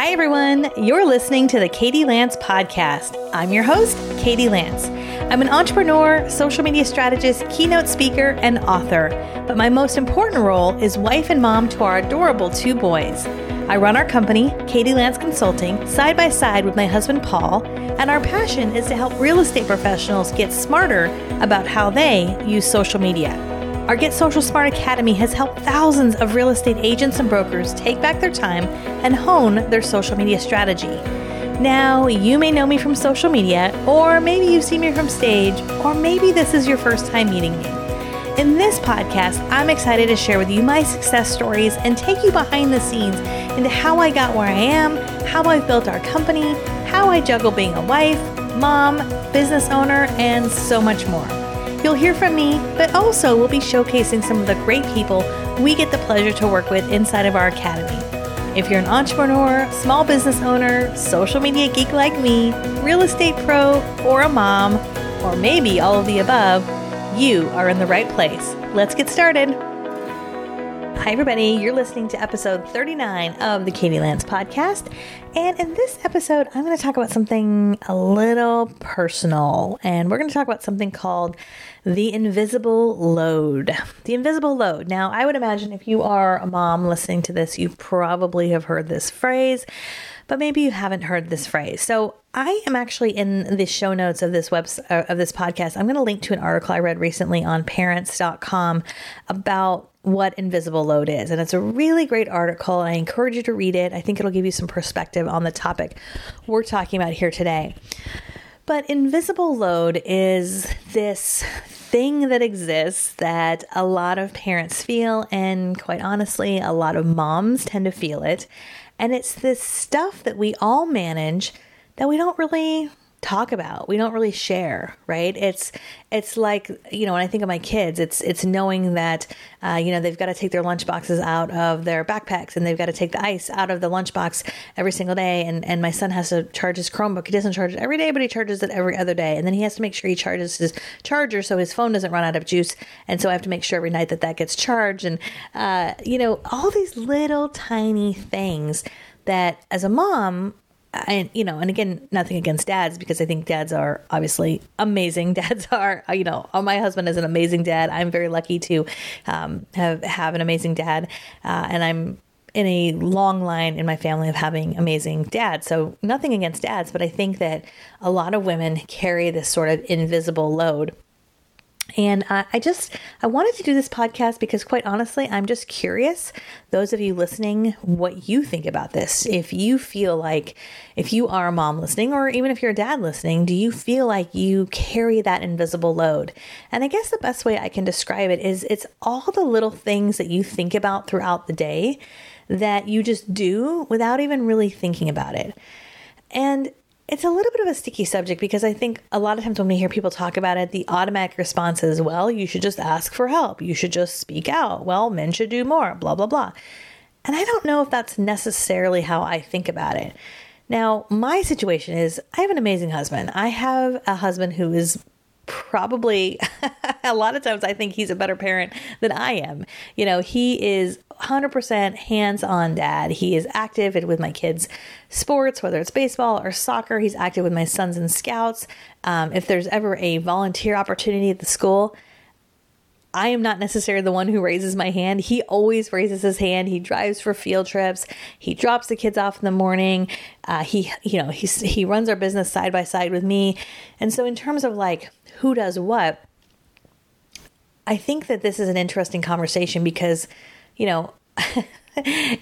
Hi, everyone. You're listening to the Katie Lance Podcast. I'm your host, Katie Lance. I'm an entrepreneur, social media strategist, keynote speaker, and author. But my most important role is wife and mom to our adorable two boys. I run our company, Katie Lance Consulting, side by side with my husband, Paul, and our passion is to help real estate professionals get smarter about how they use social media. Our Get Social Smart Academy has helped thousands of real estate agents and brokers take back their time and hone their social media strategy. Now, you may know me from social media, or maybe you've seen me from stage, or maybe this is your first time meeting me. In this podcast, I'm excited to share with you my success stories and take you behind the scenes into how I got where I am, how I've built our company, how I juggle being a wife, mom, business owner, and so much more. You'll hear from me, but also we'll be showcasing some of the great people we get the pleasure to work with inside of our academy. If you're an entrepreneur, small business owner, social media geek like me, real estate pro, or a mom, or maybe all of the above, you are in the right place. Let's get started. Hi, everybody. You're listening to episode 39 of the Katie Lance podcast. And in this episode, I'm going to talk about something a little personal. And we're going to talk about something called the invisible load. The invisible load. Now, I would imagine if you are a mom listening to this, you probably have heard this phrase, but maybe you haven't heard this phrase. So, I am actually in the show notes of this web uh, of this podcast. I'm going to link to an article I read recently on parents.com about what invisible load is. And it's a really great article. I encourage you to read it. I think it'll give you some perspective on the topic we're talking about here today. But invisible load is this thing that exists that a lot of parents feel, and quite honestly, a lot of moms tend to feel it. And it's this stuff that we all manage that we don't really talk about. We don't really share right? It's it's like you know when i think of my kids it's it's knowing that uh, you know they've got to take their lunch boxes out of their backpacks and they've got to take the ice out of the lunchbox every single day. And and my son has to charge his chromebook. He doesn't charge it every day but he charges it every other day. And then he has to make sure he charges his charger so his phone doesn't run out of juice. And so i have to make sure every night that that gets charged. And uh, you know all these little tiny things that as a mom and you know and again nothing against dads because i think dads are obviously amazing. Dads are you know oh, my husband is an amazing dad. I'm very lucky to um, have have an amazing dad uh, and i'm in a long line in my family of having amazing dads. So nothing against dads but i think that a lot of women carry this sort of invisible load and uh, I just I wanted to do this podcast because quite honestly, I'm just curious those of you listening what you think about this. If you feel like if you are a mom listening or even if you're a dad listening, do you feel like you carry that invisible load? And I guess the best way I can describe it is it's all the little things that you think about throughout the day that you just do without even really thinking about it. And it's a little bit of a sticky subject because I think a lot of times when we hear people talk about it, the automatic response is, well, you should just ask for help. You should just speak out. Well, men should do more, blah, blah, blah. And I don't know if that's necessarily how I think about it. Now, my situation is I have an amazing husband. I have a husband who is probably a lot of times I think he's a better parent than I am. You know, he is 100% hands on dad. He is active with my kids' sports, whether it's baseball or soccer. He's active with my sons and scouts. Um, if there's ever a volunteer opportunity at the school, I am not necessarily the one who raises my hand. He always raises his hand. He drives for field trips. He drops the kids off in the morning. Uh, he, you know, he's, he runs our business side by side with me. And so, in terms of like who does what, I think that this is an interesting conversation because, you know,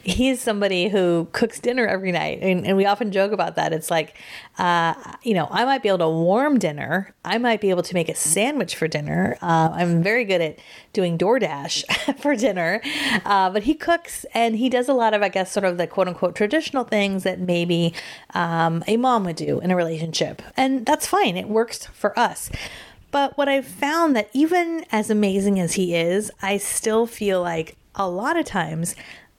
he's somebody who cooks dinner every night. And, and we often joke about that. It's like, uh, you know, I might be able to warm dinner. I might be able to make a sandwich for dinner. Uh, I'm very good at doing DoorDash for dinner. Uh, but he cooks and he does a lot of, I guess, sort of the quote unquote traditional things that maybe um, a mom would do in a relationship. And that's fine, it works for us. But what I've found that even as amazing as he is, I still feel like a lot of times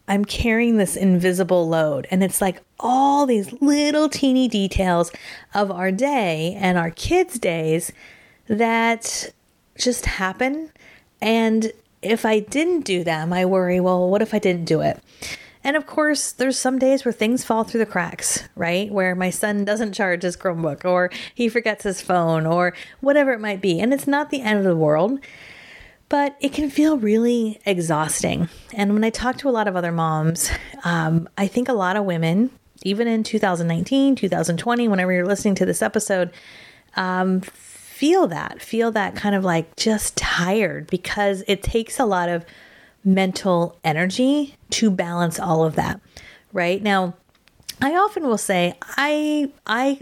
I'm carrying this invisible load. And it's like all these little teeny details of our day and our kids' days that just happen. And if I didn't do them, I worry, well, what if I didn't do it? And of course, there's some days where things fall through the cracks, right? Where my son doesn't charge his Chromebook or he forgets his phone or whatever it might be. And it's not the end of the world, but it can feel really exhausting. And when I talk to a lot of other moms, um, I think a lot of women, even in 2019, 2020, whenever you're listening to this episode, um, feel that, feel that kind of like just tired because it takes a lot of mental energy to balance all of that. Right now, I often will say, I, I,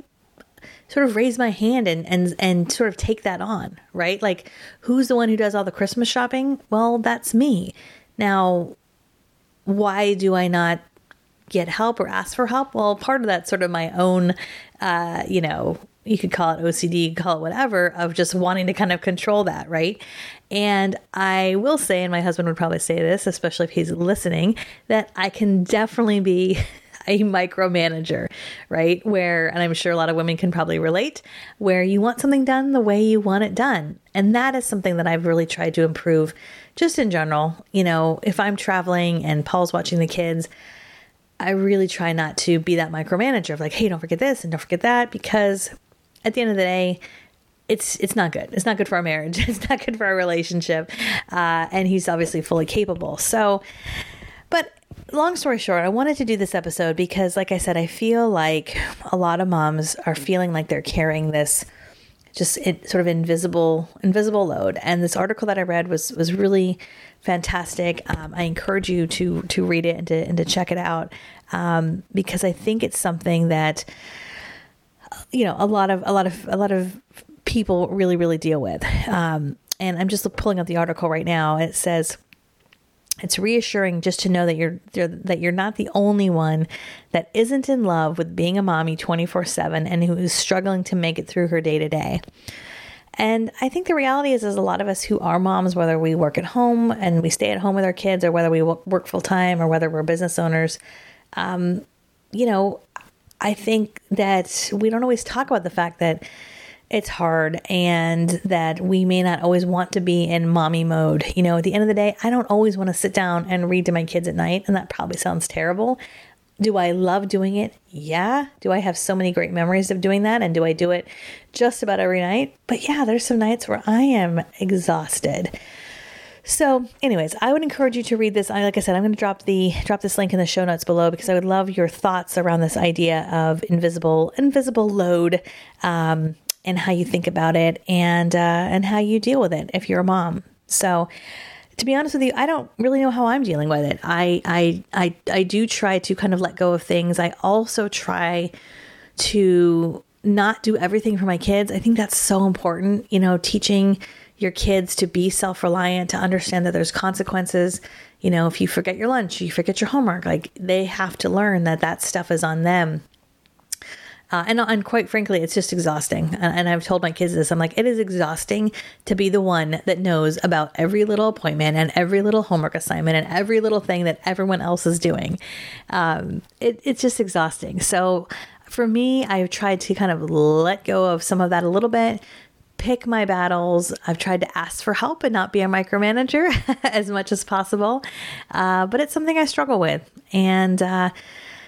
sort of raise my hand and and and sort of take that on, right? Like who's the one who does all the Christmas shopping? Well, that's me. Now, why do I not get help or ask for help? Well, part of that's sort of my own uh, you know, you could call it OCD, call it whatever, of just wanting to kind of control that, right? And I will say, and my husband would probably say this, especially if he's listening, that I can definitely be a micromanager, right? Where, and I'm sure a lot of women can probably relate, where you want something done the way you want it done. And that is something that I've really tried to improve just in general. You know, if I'm traveling and Paul's watching the kids, I really try not to be that micromanager of like, hey, don't forget this and don't forget that, because at the end of the day, it's it's not good. It's not good for our marriage. It's not good for our relationship. Uh, and he's obviously fully capable. So, but long story short, I wanted to do this episode because, like I said, I feel like a lot of moms are feeling like they're carrying this just it, sort of invisible invisible load. And this article that I read was was really fantastic. Um, I encourage you to to read it and to and to check it out um, because I think it's something that you know a lot of a lot of a lot of people really really deal with. Um, and I'm just pulling up the article right now. It says it's reassuring just to know that you're that you're not the only one that isn't in love with being a mommy 24/7 and who is struggling to make it through her day to day. And I think the reality is, is a lot of us who are moms, whether we work at home and we stay at home with our kids, or whether we work full time, or whether we're business owners, um, you know, I think that we don't always talk about the fact that it's hard and that we may not always want to be in mommy mode. You know, at the end of the day, I don't always want to sit down and read to my kids at night, and that probably sounds terrible. Do I love doing it? Yeah. Do I have so many great memories of doing that? And do I do it just about every night? But yeah, there's some nights where I am exhausted. So, anyways, I would encourage you to read this. I, like I said, I'm going to drop the drop this link in the show notes below because I would love your thoughts around this idea of invisible invisible load, um, and how you think about it, and uh, and how you deal with it if you're a mom. So, to be honest with you, I don't really know how I'm dealing with it. I I I I do try to kind of let go of things. I also try to not do everything for my kids. I think that's so important. You know, teaching your kids to be self reliant, to understand that there's consequences. You know, if you forget your lunch, you forget your homework, like they have to learn that that stuff is on them. Uh, and, and quite frankly, it's just exhausting. And, and I've told my kids this I'm like, it is exhausting to be the one that knows about every little appointment and every little homework assignment and every little thing that everyone else is doing. Um, it, it's just exhausting. So for me, I've tried to kind of let go of some of that a little bit, pick my battles. I've tried to ask for help and not be a micromanager as much as possible. Uh, but it's something I struggle with. And, uh,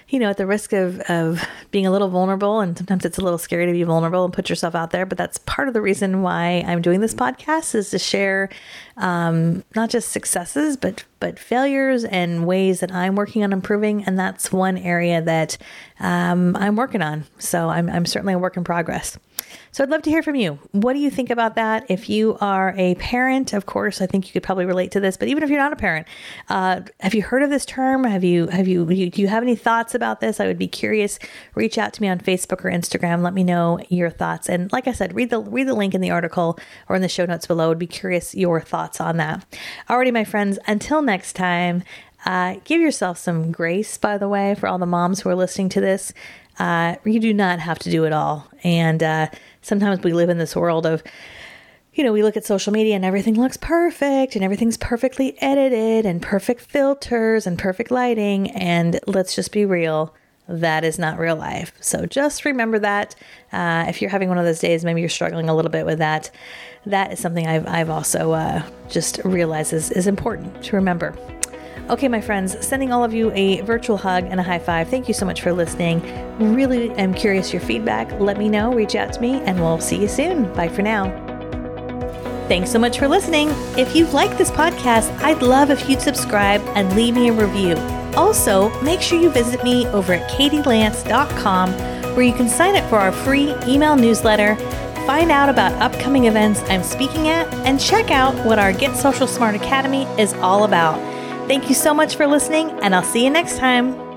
you know, at the risk of, of being a little vulnerable, and sometimes it's a little scary to be vulnerable and put yourself out there, but that's part of the reason why I'm doing this podcast is to share um, not just successes, but but failures and ways that I'm working on improving. And that's one area that um, I'm working on. So I'm, I'm certainly a work in progress. So I'd love to hear from you. What do you think about that? If you are a parent, of course, I think you could probably relate to this. But even if you're not a parent, uh, have you heard of this term? Have you have you, you do you have any thoughts about this? I would be curious. Reach out to me on Facebook or Instagram. Let me know your thoughts. And like I said, read the read the link in the article or in the show notes below. I would be curious your thoughts on that. Alrighty, my friends. Until next time. Uh, give yourself some grace, by the way, for all the moms who are listening to this. Uh, you do not have to do it all. And uh, sometimes we live in this world of, you know, we look at social media and everything looks perfect and everything's perfectly edited and perfect filters and perfect lighting. And let's just be real. That is not real life. So just remember that. Uh, if you're having one of those days, maybe you're struggling a little bit with that. That is something I've, I've also uh, just realized is, is important to remember. Okay, my friends, sending all of you a virtual hug and a high five. Thank you so much for listening. Really am curious your feedback. Let me know, reach out to me, and we'll see you soon. Bye for now. Thanks so much for listening. If you've liked this podcast, I'd love if you'd subscribe and leave me a review. Also, make sure you visit me over at katielance.com where you can sign up for our free email newsletter, find out about upcoming events I'm speaking at, and check out what our Get Social Smart Academy is all about. Thank you so much for listening, and I'll see you next time.